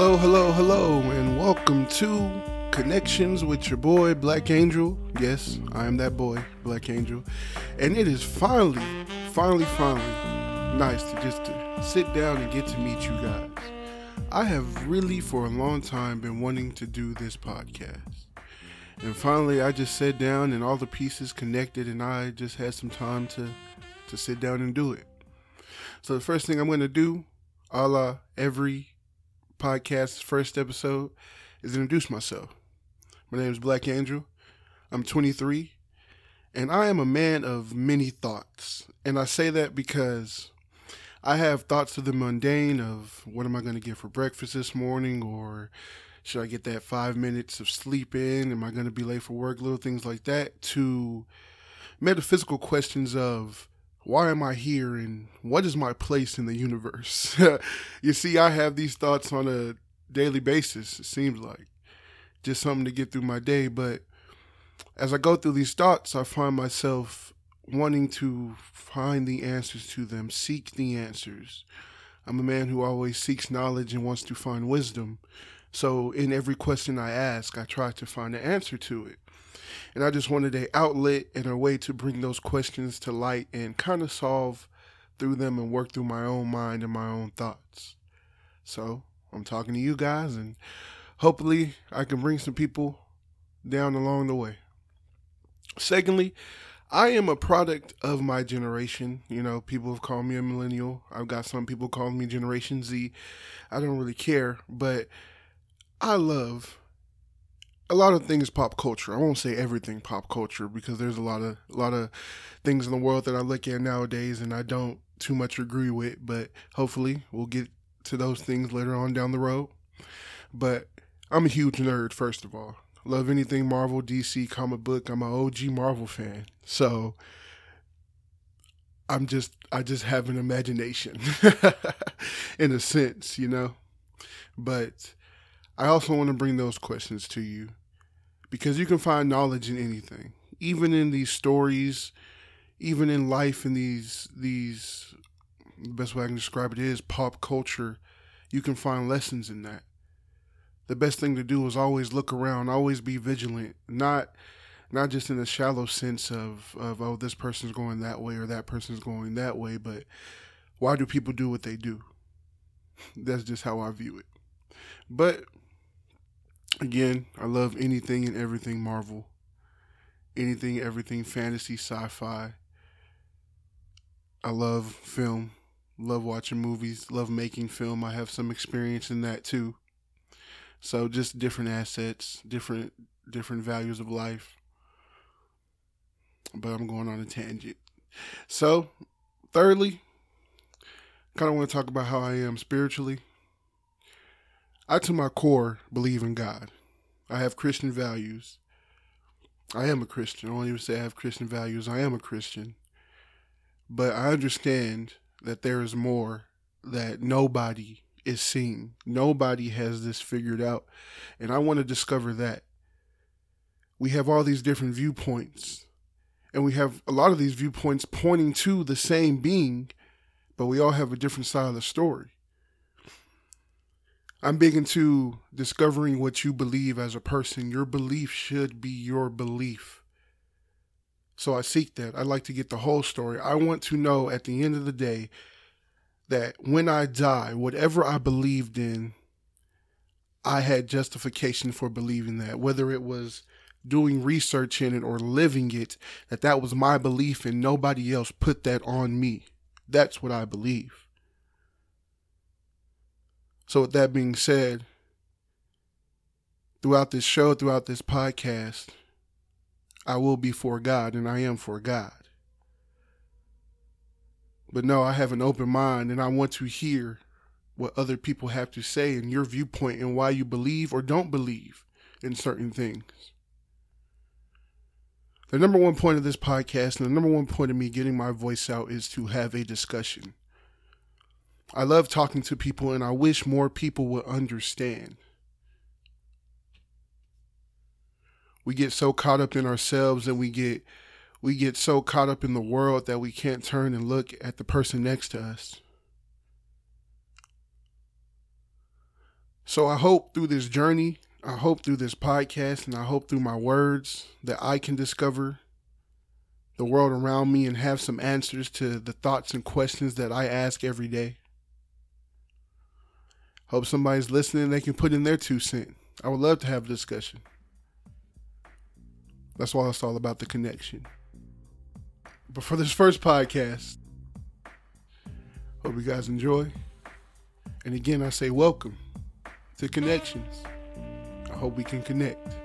Hello, hello, hello, and welcome to Connections with your boy Black Angel. Yes, I am that boy, Black Angel. And it is finally, finally, finally nice to just to sit down and get to meet you guys. I have really for a long time been wanting to do this podcast. And finally I just sat down and all the pieces connected and I just had some time to to sit down and do it. So the first thing I'm going to do, a la every podcast's first episode, is introduce myself. My name is Black Andrew. I'm 23, and I am a man of many thoughts. And I say that because I have thoughts of the mundane of what am I going to get for breakfast this morning, or should I get that five minutes of sleep in? Am I going to be late for work? Little things like that. To metaphysical questions of why am I here and what is my place in the universe? you see, I have these thoughts on a daily basis, it seems like. Just something to get through my day. But as I go through these thoughts, I find myself wanting to find the answers to them, seek the answers. I'm a man who always seeks knowledge and wants to find wisdom. So in every question I ask, I try to find an answer to it. And I just wanted an outlet and a way to bring those questions to light and kind of solve through them and work through my own mind and my own thoughts. So I'm talking to you guys, and hopefully I can bring some people down along the way. Secondly, I am a product of my generation. You know, people have called me a millennial. I've got some people calling me Generation Z. I don't really care, but I love a lot of things pop culture. I won't say everything pop culture because there's a lot of a lot of things in the world that I look at nowadays and I don't too much agree with, but hopefully we'll get to those things later on down the road. But I'm a huge nerd first of all. Love anything Marvel, DC, comic book. I'm an OG Marvel fan. So I'm just I just have an imagination in a sense, you know. But I also want to bring those questions to you because you can find knowledge in anything, even in these stories, even in life in these these the best way I can describe it is pop culture. You can find lessons in that. The best thing to do is always look around, always be vigilant, not not just in a shallow sense of of oh this person's going that way or that person's going that way, but why do people do what they do? That's just how I view it. But again, I love anything and everything Marvel. Anything, everything fantasy, sci fi. I love film. Love watching movies. Love making film. I have some experience in that too. So just different assets, different different values of life. But I'm going on a tangent. So, thirdly, kind of want to talk about how I am spiritually. I, to my core, believe in God. I have Christian values. I am a Christian. I won't even say I have Christian values. I am a Christian. But I understand that there is more that nobody is seeing. Nobody has this figured out. And I want to discover that. We have all these different viewpoints. And we have a lot of these viewpoints pointing to the same being, but we all have a different side of the story. I'm big into discovering what you believe as a person. Your belief should be your belief. So I seek that. I like to get the whole story. I want to know at the end of the day that when I die, whatever I believed in, I had justification for believing that, whether it was doing research in it or living it, that that was my belief and nobody else put that on me. That's what I believe. So, with that being said, throughout this show, throughout this podcast, I will be for God and I am for God. But no, I have an open mind and I want to hear what other people have to say and your viewpoint and why you believe or don't believe in certain things. The number one point of this podcast and the number one point of me getting my voice out is to have a discussion. I love talking to people and I wish more people would understand. We get so caught up in ourselves and we get we get so caught up in the world that we can't turn and look at the person next to us. So I hope through this journey, I hope through this podcast, and I hope through my words that I can discover the world around me and have some answers to the thoughts and questions that I ask every day. Hope somebody's listening they can put in their two cent. I would love to have a discussion. That's why it's all about the connection. But for this first podcast, hope you guys enjoy. And again, I say welcome to Connections. I hope we can connect.